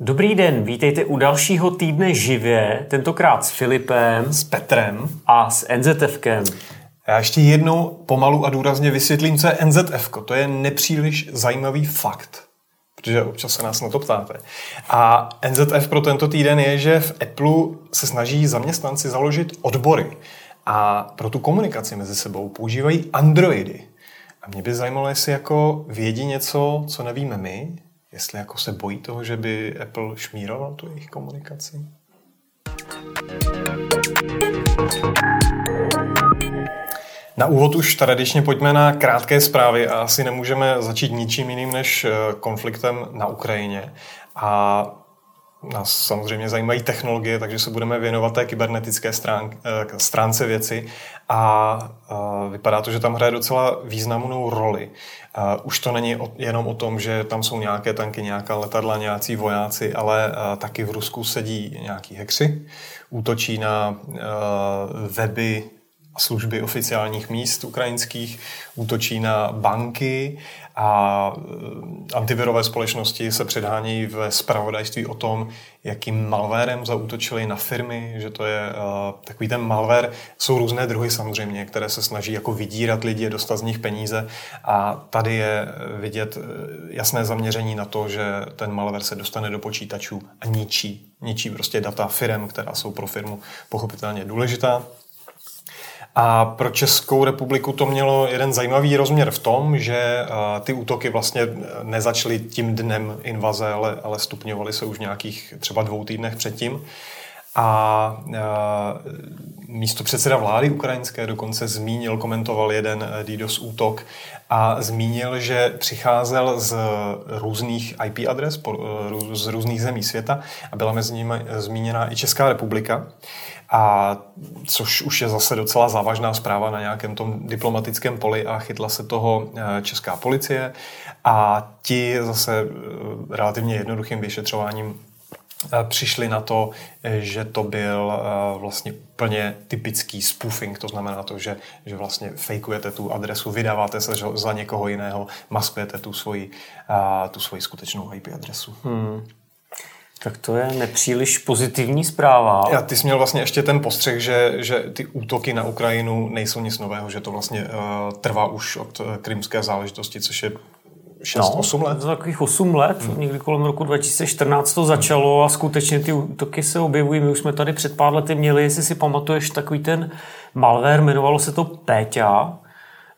Dobrý den, vítejte u dalšího týdne živě, tentokrát s Filipem, s Petrem a s NZFkem. Já ještě jednou pomalu a důrazně vysvětlím, co je NZF. To je nepříliš zajímavý fakt, protože občas se nás na to ptáte. A NZF pro tento týden je, že v Apple se snaží zaměstnanci založit odbory a pro tu komunikaci mezi sebou používají Androidy. A mě by zajímalo, jestli jako vědí něco, co nevíme my, jestli jako se bojí toho, že by Apple šmíroval tu jejich komunikaci. Na úvod už tradičně pojďme na krátké zprávy a asi nemůžeme začít ničím jiným než eh, konfliktem na Ukrajině. A nás samozřejmě zajímají technologie, takže se budeme věnovat té kybernetické eh, stránce věci a vypadá to, že tam hraje docela významnou roli. Už to není jenom o tom, že tam jsou nějaké tanky, nějaká letadla, nějací vojáci, ale taky v Rusku sedí nějaký hekři, útočí na weby služby oficiálních míst ukrajinských, útočí na banky a eh, antivirové společnosti se předhánějí ve spravodajství o tom, jakým malvérem zaútočili na firmy, že to je uh, takový ten malware. Jsou různé druhy samozřejmě, které se snaží jako vydírat lidi, dostat z nich peníze a tady je vidět eh, jasné zaměření na to, že ten malware se dostane do počítačů a ničí, ničí prostě data firm, která jsou pro firmu pochopitelně důležitá. A pro Českou republiku to mělo jeden zajímavý rozměr v tom, že eh, ty útoky vlastně nezačaly tím dnem invaze, ale, ale stupňovaly se už v nějakých třeba dvou týdnech předtím. A eh, místo předseda vlády ukrajinské dokonce zmínil, komentoval jeden eh, DDoS útok a zmínil, že přicházel z různých IP adres z různých zemí světa a byla mezi nimi zmíněna i Česká republika. A což už je zase docela závažná zpráva na nějakém tom diplomatickém poli a chytla se toho eh, česká policie a ti zase eh, relativně jednoduchým vyšetřováním eh, přišli na to, že to byl vlastně úplně typický spoofing, to znamená to, že, že vlastně fejkujete tu adresu, vydáváte se za někoho jiného, maskujete tu svoji, tu svoji skutečnou IP adresu. Hmm. Tak to je nepříliš pozitivní zpráva. Já ty jsi měl vlastně ještě ten postřeh, že, že ty útoky na Ukrajinu nejsou nic nového, že to vlastně uh, trvá už od uh, krymské záležitosti, což je 6-8 no, let? Za takových 8 let, hmm. někdy kolem roku 2014 to začalo a skutečně ty útoky se objevují. My už jsme tady před pár lety měli, jestli si pamatuješ, takový ten malware, jmenovalo se to Péťa.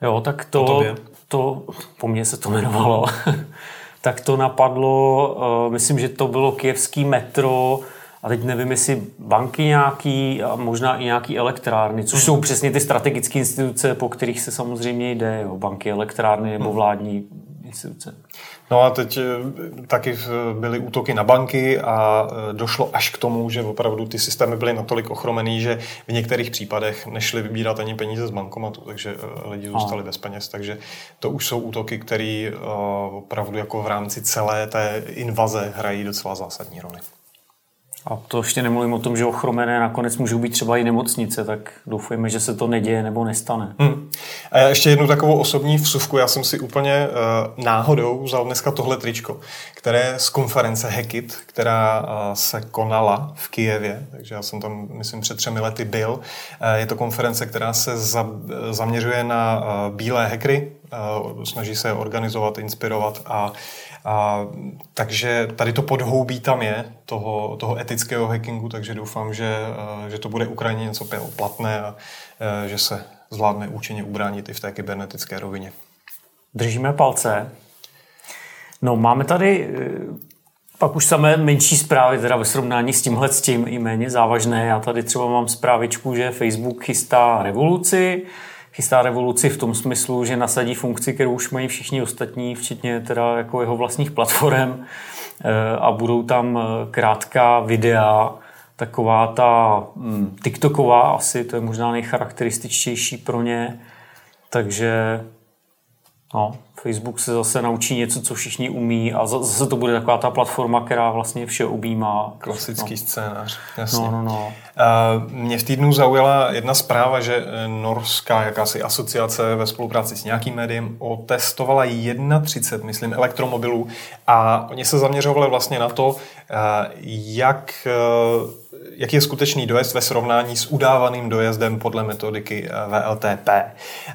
Jo, tak to, to, to po mně se to jmenovalo. Tak to napadlo, uh, myslím, že to bylo kijevský metro, a teď nevím, jestli banky nějaký a možná i nějaký elektrárny, což jsou přesně ty strategické instituce, po kterých se samozřejmě jde, jo, banky, elektrárny nebo vládní instituce. No a teď eh, taky byly útoky na banky a eh, došlo až k tomu, že opravdu ty systémy byly natolik ochromený, že v některých případech nešly vybírat ani peníze z bankomatu, takže eh, lidi zůstali bez peněz. Takže to už jsou útoky, které opravdu jako v rámci celé té invaze hrají docela zásadní roli. A to ještě nemluvím o tom, že ochromené nakonec můžou být třeba i nemocnice, tak doufujeme, že se to neděje nebo nestane. Hmm. A ještě jednu takovou osobní vsuvku. Já jsem si úplně uh, náhodou vzal dneska tohle tričko, které z konference Hekit, která uh, se konala v Kijevě, takže já jsem tam, myslím, před třemi lety byl. Uh, je to konference, která se za, zaměřuje na uh, bílé uh, snaží se organizovat, inspirovat a a, takže tady to podhoubí tam je, toho, toho etického hackingu, takže doufám, že, že to bude Ukrajině něco platné a že se zvládne účinně ubránit i v té kybernetické rovině. Držíme palce. No, máme tady pak už samé menší zprávy, teda ve srovnání s tímhle s tím i méně závažné. Já tady třeba mám zprávičku, že Facebook chystá revoluci, chystá revoluci v tom smyslu, že nasadí funkci, kterou už mají všichni ostatní, včetně teda jako jeho vlastních platform. E, a budou tam e, krátká videa, taková ta mm, TikToková asi, to je možná nejcharakterističtější pro ně, takže No, Facebook se zase naučí něco, co všichni umí a zase to bude taková ta platforma, která vlastně vše objímá. Klasický no. scénář, jasně. No, no, no. Mě v týdnu zaujala jedna zpráva, že eh, norská jakási asociace ve spolupráci s nějakým médiem otestovala 31, myslím, elektromobilů a oni se zaměřovali vlastně na to, eh, jak eh, jaký je skutečný dojezd ve srovnání s udávaným dojezdem podle metodiky VLTP.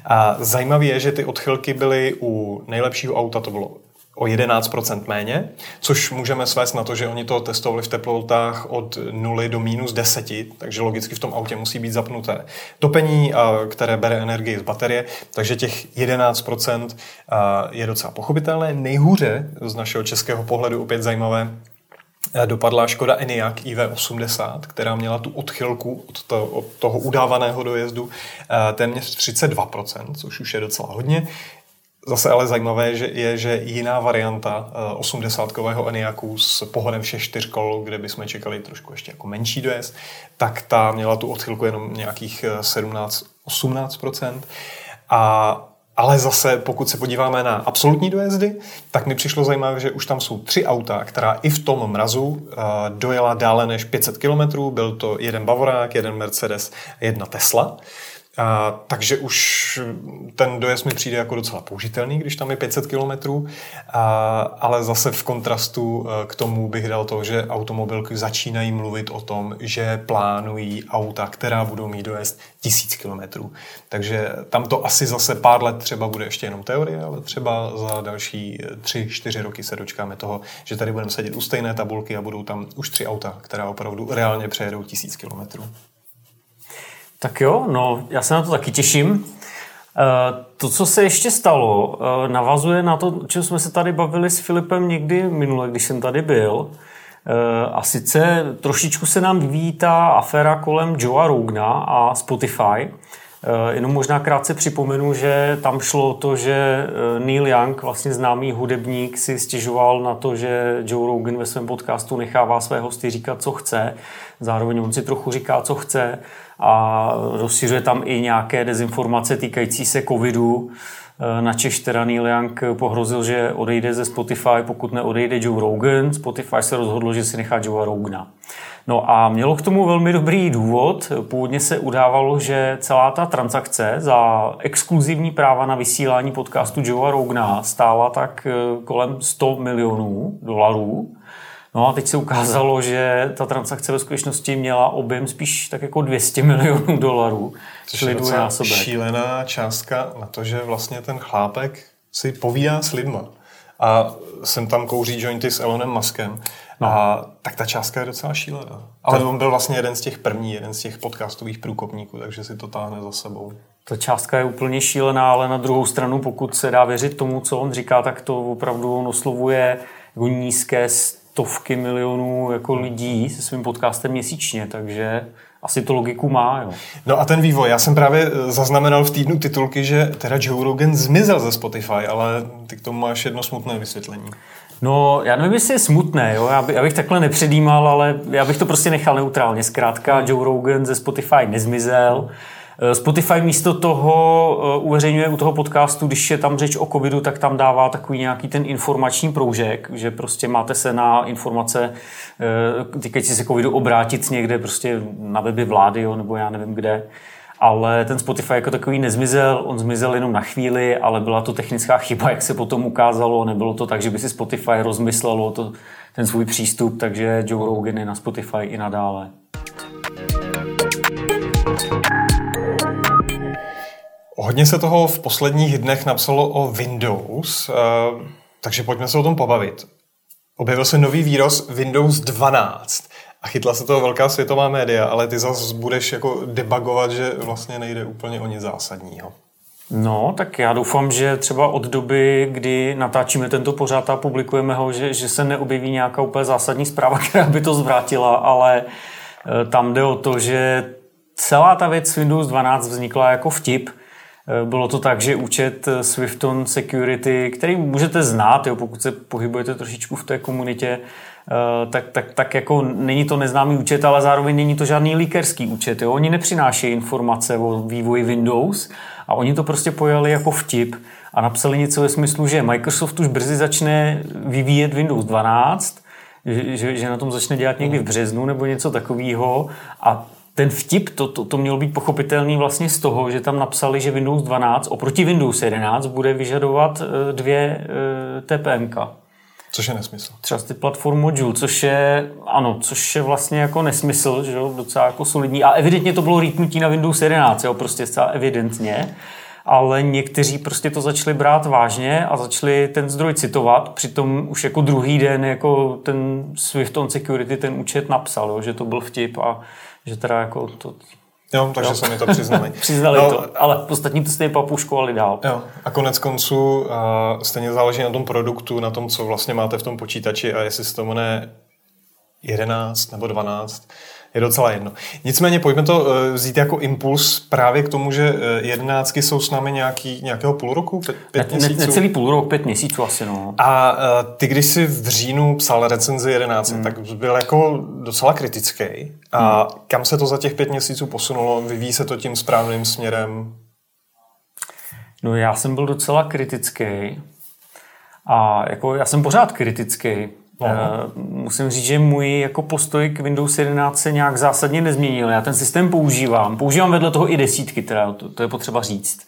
A zajímavé je, že ty odchylky byly u nejlepšího auta, to bylo o 11% méně, což můžeme svést na to, že oni to testovali v teplotách od 0 do minus 10, takže logicky v tom autě musí být zapnuté topení, které bere energii z baterie, takže těch 11% je docela pochopitelné. Nejhůře z našeho českého pohledu opět zajímavé dopadla Škoda Enyaq iV80, která měla tu odchylku od, to, od toho udávaného dojezdu téměř 32%, což už je docela hodně. Zase ale zajímavé je, že, je, že jiná varianta 80-kového Enyaqu s pohodem všech čtyř kol, kde bychom čekali trošku ještě jako menší dojezd, tak ta měla tu odchylku jenom nějakých 17-18%. A ale zase, pokud se podíváme na absolutní dojezdy, tak mi přišlo zajímavé, že už tam jsou tři auta, která i v tom mrazu uh, dojela dále než 500 km. Byl to jeden Bavorák, jeden Mercedes, jedna Tesla. A, takže už ten dojezd mi přijde jako docela použitelný, když tam je 500 km, a, ale zase v kontrastu e, k tomu bych dal to, že automobilky začínají mluvit o tom, že plánují auta, která budou mít dojezd 1000 km. Takže tam to asi zase pár let třeba bude ještě jenom teorie, ale třeba za další 3-4 roky se dočkáme toho, že tady budeme sedět u stejné tabulky a budou tam už tři auta, která opravdu reálně přejedou 1000 km. Tak jo, no, já se na to taky těším. Eh, to, co se ještě stalo, eh, navazuje na to, o čem jsme se tady bavili s Filipem někdy minule, když jsem tady byl. Eh, a sice trošičku se nám vyvíjí ta aféra kolem Joea Rogna a Spotify. Jenom možná krátce připomenu, že tam šlo to, že Neil Young, vlastně známý hudebník, si stěžoval na to, že Joe Rogan ve svém podcastu nechává své hosty říkat, co chce. Zároveň on si trochu říká, co chce a rozšiřuje tam i nějaké dezinformace týkající se covidu. E, na Češ teda Neil Young pohrozil, že odejde ze Spotify, pokud neodejde Joe Rogan. Spotify se rozhodlo, že si nechá Joe Rogana. No a mělo k tomu velmi dobrý důvod. Původně se udávalo, že celá ta transakce za exkluzivní práva na vysílání podcastu Joe Rogana stála tak e, kolem 100 milionů dolarů. No a teď se ukázalo, že ta transakce ve skutečnosti měla objem spíš tak jako 200 milionů dolarů. Což je docela šílená částka na to, že vlastně ten chlápek si povídá s lidma. A jsem tam kouří jointy s Elonem Muskem. No. A tak ta částka je docela šílená. Ale on byl vlastně jeden z těch první, jeden z těch podcastových průkopníků, takže si to táhne za sebou. Ta částka je úplně šílená, ale na druhou stranu, pokud se dá věřit tomu, co on říká, tak to opravdu on oslovuje jako nízké stovky milionů jako lidí se svým podcastem měsíčně, takže asi to logiku má. Jo. No a ten vývoj, já jsem právě eh, zaznamenal v týdnu titulky, že teda Joe Rogan zmizel ze Spotify, ale ty k tomu máš jedno smutné vysvětlení. No, já nevím, jestli je smutné, jo? Já, by, já bych takhle nepředjímal, ale já bych to prostě nechal neutrálně. Zkrátka, Joe Rogan ze Spotify nezmizel. Eh, Spotify místo toho eh, uveřejňuje u toho podcastu, když je tam řeč o covidu, tak tam dává takový nějaký ten informační proužek, že prostě máte se na informace eh, týkající se covidu obrátit někde prostě na weby vlády, jo, nebo já nevím kde. Ale ten Spotify jako takový nezmizel, on zmizel jenom na chvíli, ale byla to technická chyba, jak se potom ukázalo. Nebylo to tak, že by si Spotify rozmyslelo to, ten svůj přístup, takže Joe Rogan je na Spotify i nadále. Hodně se toho v posledních dnech napsalo o Windows, eh, takže pojďme se o tom pobavit. Objevil se nový výroz Windows 12 a chytla se toho velká světová média, ale ty zase budeš jako debugovat, že vlastně nejde úplně o nic zásadního. No, tak já doufám, že třeba od doby, kdy natáčíme tento pořád a publikujeme ho, že, že se neobjeví nějaká úplně zásadní zpráva, která by to zvrátila, ale eh, tam jde o to, že celá ta věc Windows 12 vznikla jako vtip – bylo to tak, že účet eh, Swifton Security, který můžete znát, jo, pokud se pohybujete trošičku v té komunitě, eh, tak, tak, tak jako není to neznámý účet, ale zároveň není to žádný líkerský účet. Jo. Oni nepřinášejí informace o vývoji Windows a oni to prostě pojali jako vtip a napsali něco ve smyslu, že Microsoft už brzy začne vyvíjet Windows 12, že, že na tom začne dělat někdy v březnu nebo něco takového a ten vtip, to, to, to mělo být pochopitelný vlastně z toho, že tam napsali, že Windows 12 oproti Windows 11 bude vyžadovat eh, dvě eh, TPMK. Což je nesmysl. Třeba ty platform module, což je, ano, což je vlastně jako nesmysl, že jo, docela jako solidní. A evidentně to bylo rýpnutí na Windows 11, jo, prostě zcela evidentně. Ale někteří prostě to začali brát vážně a začali ten zdroj citovat. Přitom už jako druhý den jako ten Swift on Security ten účet napsal, jo, že to byl vtip a že teda jako to, Jo, takže jo. mi to přiznali. přiznali no, to, ale ostatní to stejně papuškovali dál. Jo, a konec konců uh, stejně záleží na tom produktu, na tom, co vlastně máte v tom počítači a jestli se to jmenuje 11 nebo 12, je docela jedno. Nicméně pojďme to eh, vzít jako impuls právě k tomu, že eh, jedenáctky jsou s námi nějaký, nějakého půl roku, pět, pět ne, měsíců. Necelý půl rok, pět měsíců asi, no. A eh, ty, když jsi v říjnu psal recenzi 11, hmm. tak byl jako docela kritický. A hmm. kam se to za těch pět měsíců posunulo? Vyvíjí se to tím správným směrem? No já jsem byl docela kritický. A jako já jsem pořád kritický. Uh, musím říct, že můj jako postoj k Windows 11 se nějak zásadně nezměnil. Já ten systém používám. Používám vedle toho i desítky, teda, to, to je potřeba říct.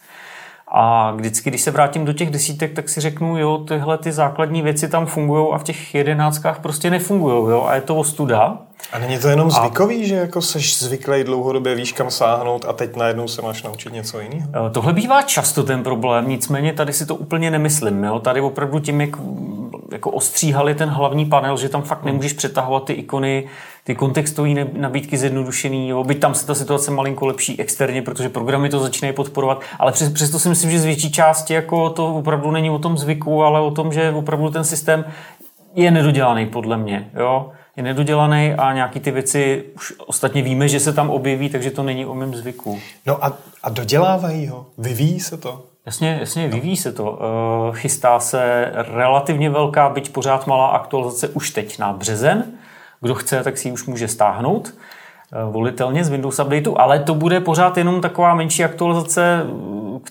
A vždycky, když se vrátím do těch desítek, tak si řeknu, jo, tyhle ty základní věci tam fungují a v těch jedenáctkách prostě nefungují, jo, a je to ostuda. A není to jenom zvykový, a... že jako seš zvyklý dlouhodobě víš kam sáhnout a teď najednou se máš naučit něco jiného? Eh, tohle bývá často ten problém, nicméně tady si to úplně nemyslím. Jo? Tady opravdu tím, jak jako ostříhali ten hlavní panel, že tam fakt nemůžeš přetahovat ty ikony, ty kontextové nabídky zjednodušený, jo? byť tam se ta situace malinko lepší externě, protože programy to začínají podporovat, ale přes, přesto si myslím, že z větší části jako to opravdu není o tom zvyku, ale o tom, že opravdu ten systém je nedodělaný podle mě. Jo? je nedodělaný a nějaký ty věci už ostatně víme, že se tam objeví, takže to není o mém zvyku. No a, a dodělávají ho? Vyvíjí se to? Jasně, jasně, vyvíjí se to. Eh, chystá se relativně velká, byť pořád malá aktualizace už teď na březen. Kdo chce, tak si ji už může stáhnout eh, volitelně z Windows Updateu, ale to bude pořád jenom taková menší aktualizace,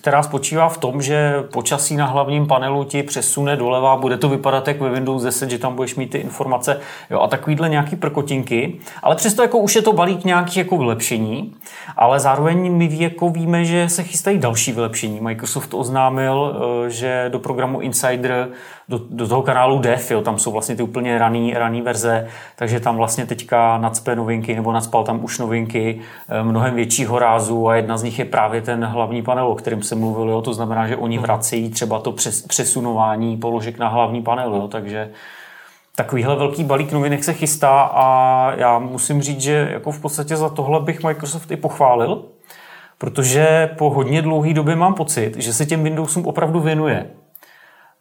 která spočívá v tom, že počasí na hlavním panelu ti přesune doleva, bude to vypadat jak ve Windows 10, že tam budeš mít ty informace jo, a takovýhle nějaký prkotinky. Ale přesto jako už je to balík nějakých jako vylepšení, ale zároveň my jako víme, že se chystají další vylepšení. Microsoft oznámil, eh, že do programu Insider do, do toho kanálu Dev, jo, tam jsou vlastně ty úplně raný, raný verze, takže tam vlastně teďka nadspe novinky, nebo nadspal tam už novinky eh, mnohem většího rázu a jedna z nich je právě ten hlavní panel, o kterém jsem mluvil, jo, to znamená, že oni mhm. vracejí třeba to přes, přesunování položek na hlavní panel, jo, takže takovýhle velký balík novinek se chystá a já musím říct, že jako v podstatě za tohle bych Microsoft i pochválil, protože po hodně dlouhé době mám pocit, že se těm Windowsům opravdu věnuje.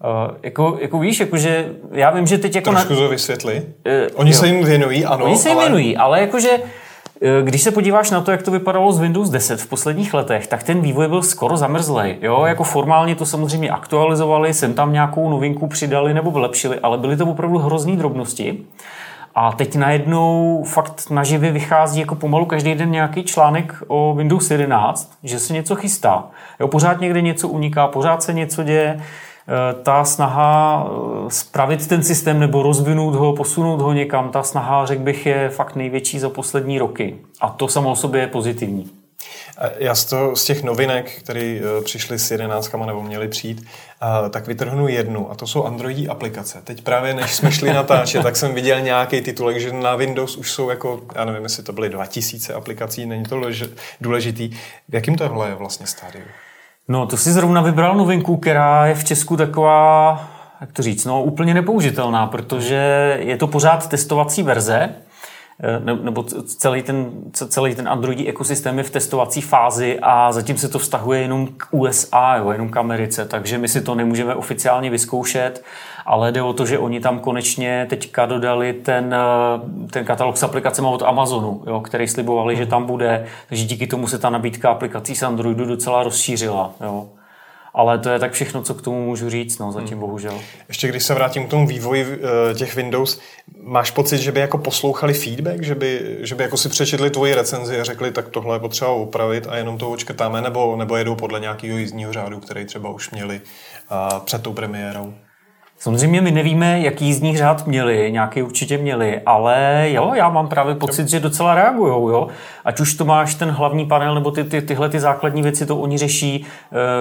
Uh, jako, jako víš, jakože já vím, že teď jako... Trošku na... to vysvětli. Uh, Oni jo. se jim věnují, ano. Oni se jim ale... věnují, ale jakože když se podíváš na to, jak to vypadalo z Windows 10 v posledních letech, tak ten vývoj byl skoro zamrzlej. Jo? Jako formálně to samozřejmě aktualizovali, sem tam nějakou novinku přidali nebo vylepšili, ale byly to opravdu hrozný drobnosti. A teď najednou fakt naživě vychází jako pomalu každý den nějaký článek o Windows 11, že se něco chystá. Jo, pořád někde něco uniká, pořád se něco děje. Eh, ta snaha eh, spravit ten systém nebo rozvinout ho, posunout ho někam, ta snaha, řekl bych, je fakt největší za poslední roky. A to samo o sobě je pozitivní. Já z, to, z těch novinek, které eh, přišly s jedenáctkama nebo měly přijít, tak vytrhnu jednu a to jsou Androidí aplikace. Teď právě než jsme šli natáčet, tak jsem viděl nějaký titulek, že na Windows už jsou jako, já nevím, jestli to byly 2000 aplikací, není to důležitý. V jakým tohle je vlastně stádiu? No, to si zrovna vybral novinku, která je v Česku taková, jak to říct, no úplně nepoužitelná, protože je to pořád testovací verze, eh, nebo celý ten, celý ten Androidí ekosystém je v testovací fázi a zatím se to vztahuje jenom k USA, jo, jenom k Americe, takže my si to nemůžeme oficiálně vyzkoušet ale jde o to, že oni tam konečně teďka dodali ten, eh, ten katalog s aplikacemi od Amazonu, jo, který slibovali, že tam bude, takže díky tomu se ta nabídka aplikací z Androidu docela rozšířila. Jo. ale to je tak všechno, co k tomu můžu říct, no zatím hmm. bohužel. Ještě když se vrátím k tomu vývoji eh, těch Windows, máš pocit, že by jako poslouchali feedback, že by, že by jako si přečetli tvoji recenzi a řekli, tak tohle je potřeba opravit a jenom to očkrtáme, nebo, nebo jedou podle nějakého jízdního řádu, který třeba už měli uh, před tou premiérou? Samozřejmě my nevíme, jaký jízdní řád měli, nějaký určitě měli, ale jo, já mám právě pocit, že docela reagují, jo. Ať už to máš ten hlavní panel, nebo ty, ty, tyhle ty základní věci, to oni řeší,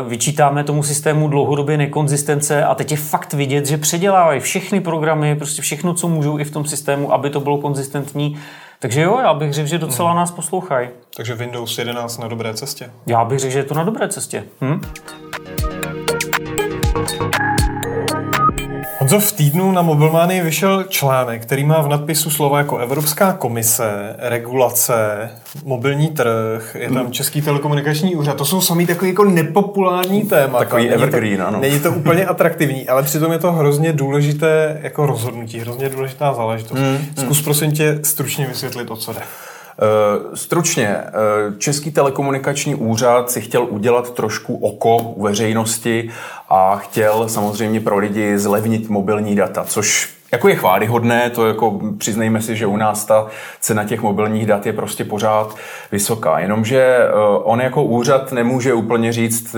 e, vyčítáme tomu systému dlouhodobě nekonzistence a teď je fakt vidět, že předělávají všechny programy, prostě všechno, co můžou i v tom systému, aby to bylo konzistentní. Takže jo, já bych řekl, že docela hmm. nás poslouchají. Takže Windows 11 na dobré cestě? Já bych řekl, že je to na dobré cestě. Hm? Honzo, v týdnu na Mobilmánii vyšel článek, který má v nadpisu slova jako Evropská komise, regulace, mobilní trh, je tam hmm. Český telekomunikační úřad. To jsou samý takový jako nepopulární téma. Takový evergreen, to, ano. Není to úplně atraktivní, ale přitom je to hrozně důležité jako rozhodnutí, hrozně důležitá záležitost. Hmm. Zkus prosím tě stručně vysvětlit, o co jde. Eh, stručně, eh, Český telekomunikační úřad si chtěl udělat trošku oko u veřejnosti a chtěl samozřejmě pro lidi zlevnit mobilní data, což jako je chválihodné, to jako přiznejme si, že u nás ta cena těch mobilních dat je prostě pořád vysoká. Jenomže eh, on jako úřad nemůže úplně říct,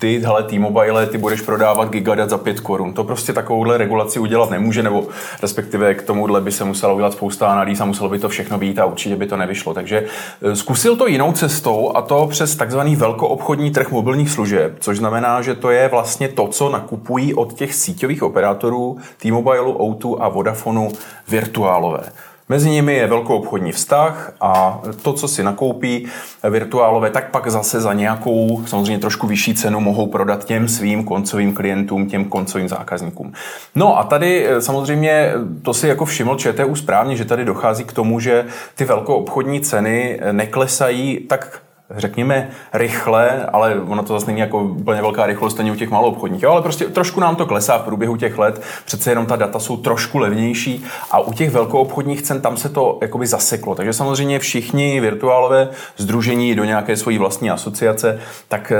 ty, hele, T-Mobile, ty budeš prodávat gigadat za 5 korun. To prostě takovouhle regulaci udělat nemůže, nebo respektive k tomuhle by se musela udělat spousta analýz a muselo by to všechno být a určitě by to nevyšlo. Takže e, zkusil to jinou cestou a to přes takzvaný velkoobchodní trh mobilních služeb, což znamená, že to je vlastně to, co nakupují od těch síťových operátorů T-Mobile, O2 a Vodafonu virtuálové. Mezi nimi je velkou obchodní vztah a to, co si nakoupí virtuálové, tak pak zase za nějakou samozřejmě trošku vyšší cenu mohou prodat těm svým koncovým klientům, těm koncovým zákazníkům. No a tady eh, samozřejmě to si jako všiml ČTU správně, že tady dochází k tomu, že ty velkou obchodní ceny neklesají tak řekněme, rychle, ale ono to zase není jako úplně velká rychlost ani u těch malou obchodních, ale prostě trošku nám to klesá v průběhu těch let, přece jenom ta data jsou trošku levnější a u těch velkoobchodních cen tam se to jakoby zaseklo. Takže samozřejmě všichni virtuálové združení do nějaké svojí vlastní asociace, tak e,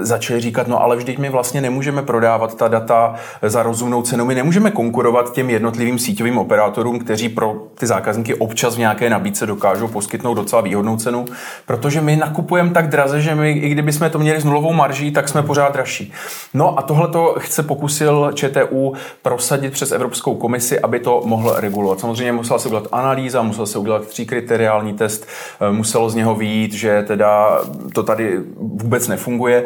začali říkat, no ale vždyť my vlastně nemůžeme prodávat ta data za rozumnou cenu, my nemůžeme konkurovat těm jednotlivým síťovým operátorům, kteří pro ty zákazníky občas v nějaké nabídce dokážou poskytnout docela výhodnou cenu, protože my na nakupujeme tak draze, že my, i kdyby jsme to měli s nulovou marží, tak jsme pořád dražší. No a tohle to chce pokusil ČTU prosadit přes Evropskou komisi, aby to mohl regulovat. Samozřejmě musela se udělat analýza, musel se udělat tříkriteriální test, eh, muselo z něho výjít, že teda to tady vůbec nefunguje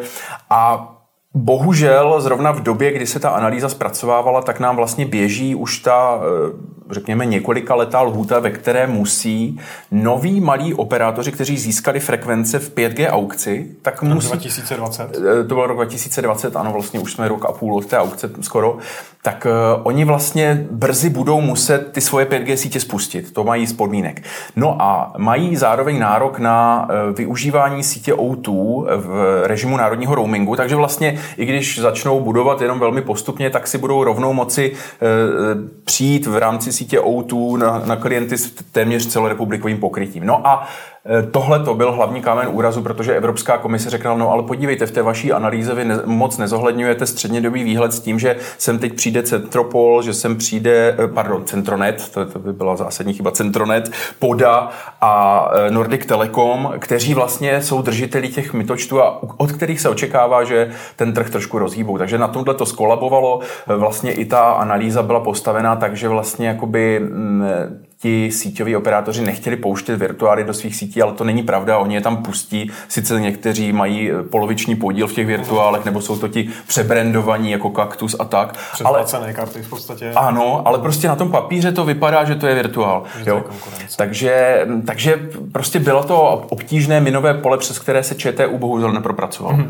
a Bohužel zrovna v době, kdy se ta analýza zpracovávala, tak nám vlastně běží už ta, eh, řekněme, několika letá lhůta, ve které musí noví malí operátoři, kteří získali frekvence v 5G aukci, tak musí... 2020? Eh, to byl rok 2020, ano, vlastně už jsme rok a půl od té aukce skoro. Tak uh, oni vlastně brzy budou muset ty svoje 5G sítě spustit. To mají z podmínek. No a mají zároveň nárok na uh, využívání sítě O2 v režimu národního roamingu, takže vlastně i když začnou budovat jenom velmi postupně, tak si budou rovnou moci e, přijít v rámci sítě O2 na, na klienty s téměř celorepublikovým pokrytím. No a Eh, tohle to byl hlavní kámen úrazu, protože Evropská komise řekla, no ale podívejte, v té vaší analýze vy ne, moc nezohledňujete střednědobý výhled s tím, že sem teď přijde Centropol, že sem přijde, eh, pardon, Centronet, to, to by byla zásadní chyba, Centronet, Poda a eh, Nordic Telecom, kteří vlastně jsou držiteli těch mytočtů a od kterých se očekává, že ten trh trošku rozhýbou. Takže na tomhle to skolabovalo, vlastně i ta analýza byla postavená tak, že vlastně jakoby mm, ti síťoví operátoři nechtěli pouštět virtuály do svých sítí, ale to není pravda, oni je tam pustí. Sice někteří mají eh, poloviční podíl v těch virtuálech, nebo jsou to ti přebrandovaní jako kaktus a tak. Ale, karty v podstatě. Ano, ale prostě na tom papíře to vypadá, že to je virtuál. Že jo? Je takže, takže prostě bylo to obtížné minové pole, přes které se ČTU bohužel nepropracoval. Mm-hmm.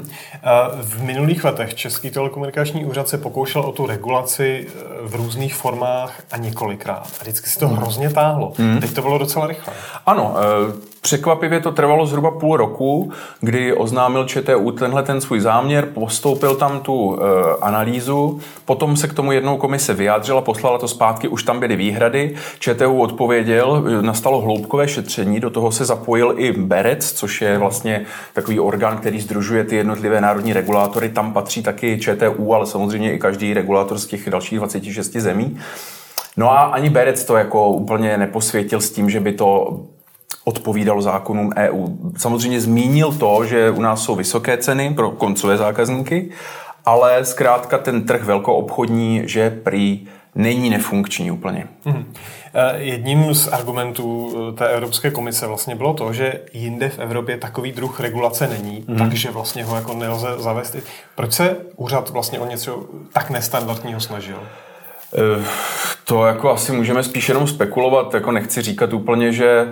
V minulých letech Český telekomunikační úřad se pokoušel o tu regulaci eh, v různých formách a několikrát. A vždycky si to hrozně táhlo. Hmm. Teď to bylo docela rychle. Ano, eh, Překvapivě to trvalo zhruba půl roku, kdy oznámil ČTU tenhle ten svůj záměr, postoupil tam tu e, analýzu, potom se k tomu jednou komise vyjádřila, poslala to zpátky, už tam byly výhrady, ČTU odpověděl, nastalo hloubkové šetření, do toho se zapojil i Berec, což je vlastně takový orgán, který združuje ty jednotlivé národní regulátory, tam patří taky ČTU, ale samozřejmě i každý regulátor z těch dalších 26 zemí. No a ani Berec to jako úplně neposvětil s tím, že by to odpovídalo zákonům EU. Samozřejmě zmínil to, že u nás jsou vysoké ceny pro koncové zákazníky, ale zkrátka ten trh velkoobchodní, že prý není nefunkční úplně. Mm-hmm. Jedním z argumentů eh, té Evropské komise vlastně bylo to, že jinde v Evropě takový druh regulace není, mm-hmm. takže vlastně ho jako nelze zavést. Proč se úřad vlastně o něco tak nestandardního snažil? To jako asi můžeme spíš jenom spekulovat, jako nechci říkat úplně, že,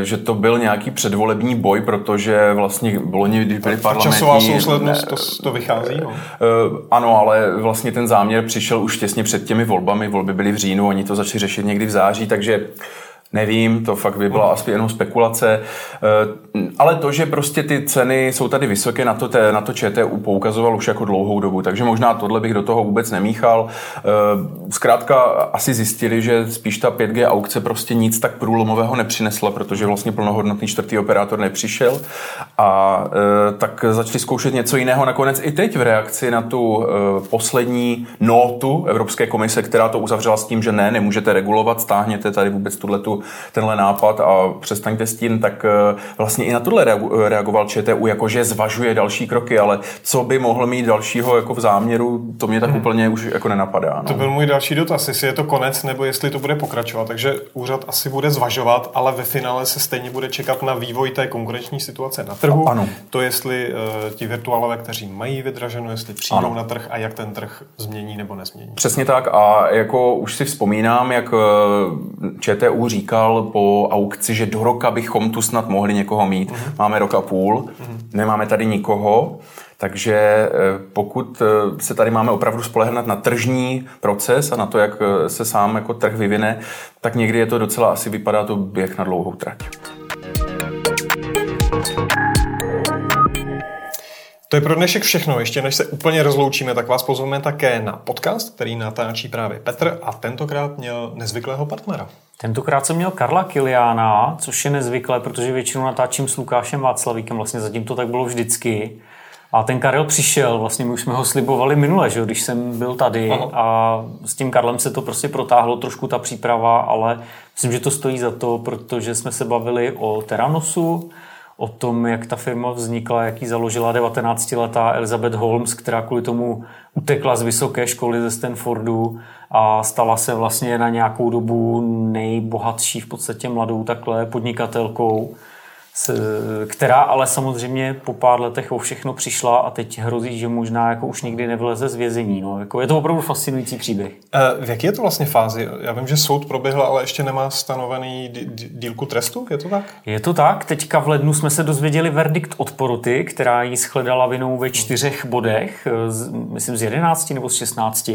eh, že to byl nějaký předvolební boj, protože vlastně loni, když byly parlamentní... Časová souslednost, to, to vychází, no? Eh, ano, ale vlastně ten záměr přišel už těsně před těmi volbami, volby byly v říjnu, oni to začali řešit někdy v září, takže Nevím, to fakt by byla asi jenom spekulace, eh, ale to, že prostě ty ceny jsou tady vysoké, na to, na to ČTU poukazoval už jako dlouhou dobu, takže možná tohle bych do toho vůbec nemíchal. Eh, zkrátka asi zjistili, že spíš ta 5G aukce prostě nic tak průlomového nepřinesla, protože vlastně plnohodnotný čtvrtý operátor nepřišel a eh, tak začali zkoušet něco jiného. Nakonec i teď v reakci na tu poslední notu Evropské komise, která to uzavřela s tím, že ne, nemůžete regulovat, stáhněte tady vůbec tuhle tu tenhle nápad a přestaňte s tím, tak eh, vlastně i na tohle reagoval ČTU, jakože zvažuje další kroky, ale co by mohl mít dalšího jako v záměru, to mě tak hmm. úplně už jako nenapadá. No. To byl můj další dotaz, jestli je to konec nebo jestli to bude pokračovat. Takže úřad asi bude zvažovat, ale ve finále se stejně bude čekat na vývoj té konkurenční situace na trhu. Ano. To, jestli uh, ti virtuálové, kteří mají vydraženo, jestli přijdou ano. na trh a jak ten trh změní nebo nezmění. Přesně tak a jako už si vzpomínám, jak eh, ČTU říká, říkal po aukci, že do roka bychom tu snad mohli někoho mít. Uh-huh. Máme rok a půl, uh-huh. nemáme tady nikoho, takže eh, pokud eh, se tady máme opravdu spolehnat na tržní proces a na to, jak eh, se sám jako trh vyvine, tak někdy je to docela asi vypadá to běh na dlouhou trať. To je pro dnešek všechno. Ještě než se úplně rozloučíme, tak vás pozveme také na podcast, který natáčí právě Petr a tentokrát měl nezvyklého partnera. Tentokrát jsem měl Karla Kiliána, což je nezvyklé, protože většinou natáčím s Lukášem Václavíkem, vlastně zatím to tak bylo vždycky. A ten Karel přišel, vlastně my už jsme ho slibovali minule, že když jsem byl tady Aha. a s tím Karlem se to prostě protáhlo trošku ta příprava, ale myslím, že to stojí za to, protože jsme se bavili o Teranosu, o tom, jak ta firma vznikla, jak ji založila 19-letá Elizabeth Holmes, která kvůli tomu utekla z vysoké školy ze Stanfordu a stala se vlastně na nějakou dobu nejbohatší v podstatě mladou takhle podnikatelkou která ale samozřejmě po pár letech o všechno přišla a teď hrozí, že možná jako už nikdy nevleze z vězení. No. Jako je to opravdu fascinující příběh. E, v jaké je to vlastně fázi? Já vím, že soud proběhl, ale ještě nemá stanovený dílku trestu, je to tak? Je to tak. Teďka v lednu jsme se dozvěděli verdikt od poroty, která ji shledala vinou ve čtyřech bodech, z, myslím z 11 nebo z 16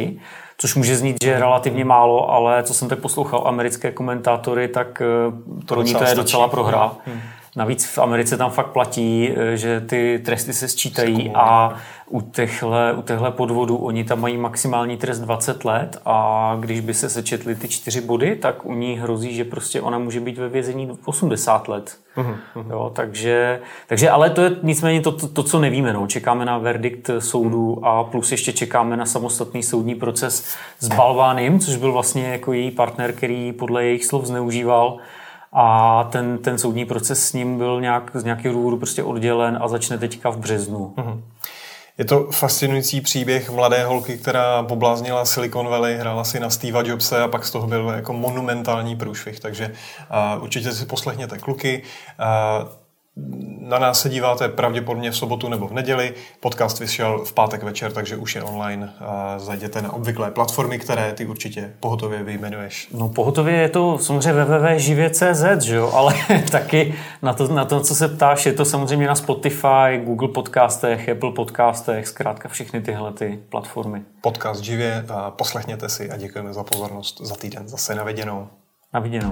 což může znít, že je relativně málo, ale co jsem tak poslouchal americké komentátory, tak eh, to, to, to je docela prohra. Hmm. Navíc v Americe tam fakt platí, eh, že ty tresty se sčítají a u těchhle, u těchhle podvodů oni tam mají maximální trest 20 let a když by se sečetly ty čtyři body, tak u ní hrozí, že prostě ona může být ve vězení 80 let. Uh-huh. Jo, takže, takže ale to je nicméně to, to, to co nevíme. No. Čekáme na verdikt soudu a plus ještě čekáme na samostatný soudní proces s Balvánem, což byl vlastně jako její partner, který podle jejich slov zneužíval a ten, ten soudní proces s ním byl nějak, z nějakého důvodu prostě oddělen a začne teďka v březnu. Mm-hmm. Je to fascinující příběh mladé holky, která pobláznila Silicon Valley, hrála si na Steve Jobse a pak z toho byl jako monumentální průšvih. Takže uh, určitě si poslechněte kluky. Uh, na nás se díváte pravděpodobně v sobotu nebo v neděli. Podcast vyšel v pátek večer, takže už je online. Zajděte na obvyklé platformy, které ty určitě pohotově vyjmenuješ. No pohotově je to samozřejmě www.živě.cz, že jo? ale taky na to, na to, co se ptáš, je to samozřejmě na Spotify, Google podcastech, Apple podcastech, zkrátka všechny tyhle ty platformy. Podcast živě, poslechněte si a děkujeme za pozornost. Za týden zase na viděnou. Na viděnou.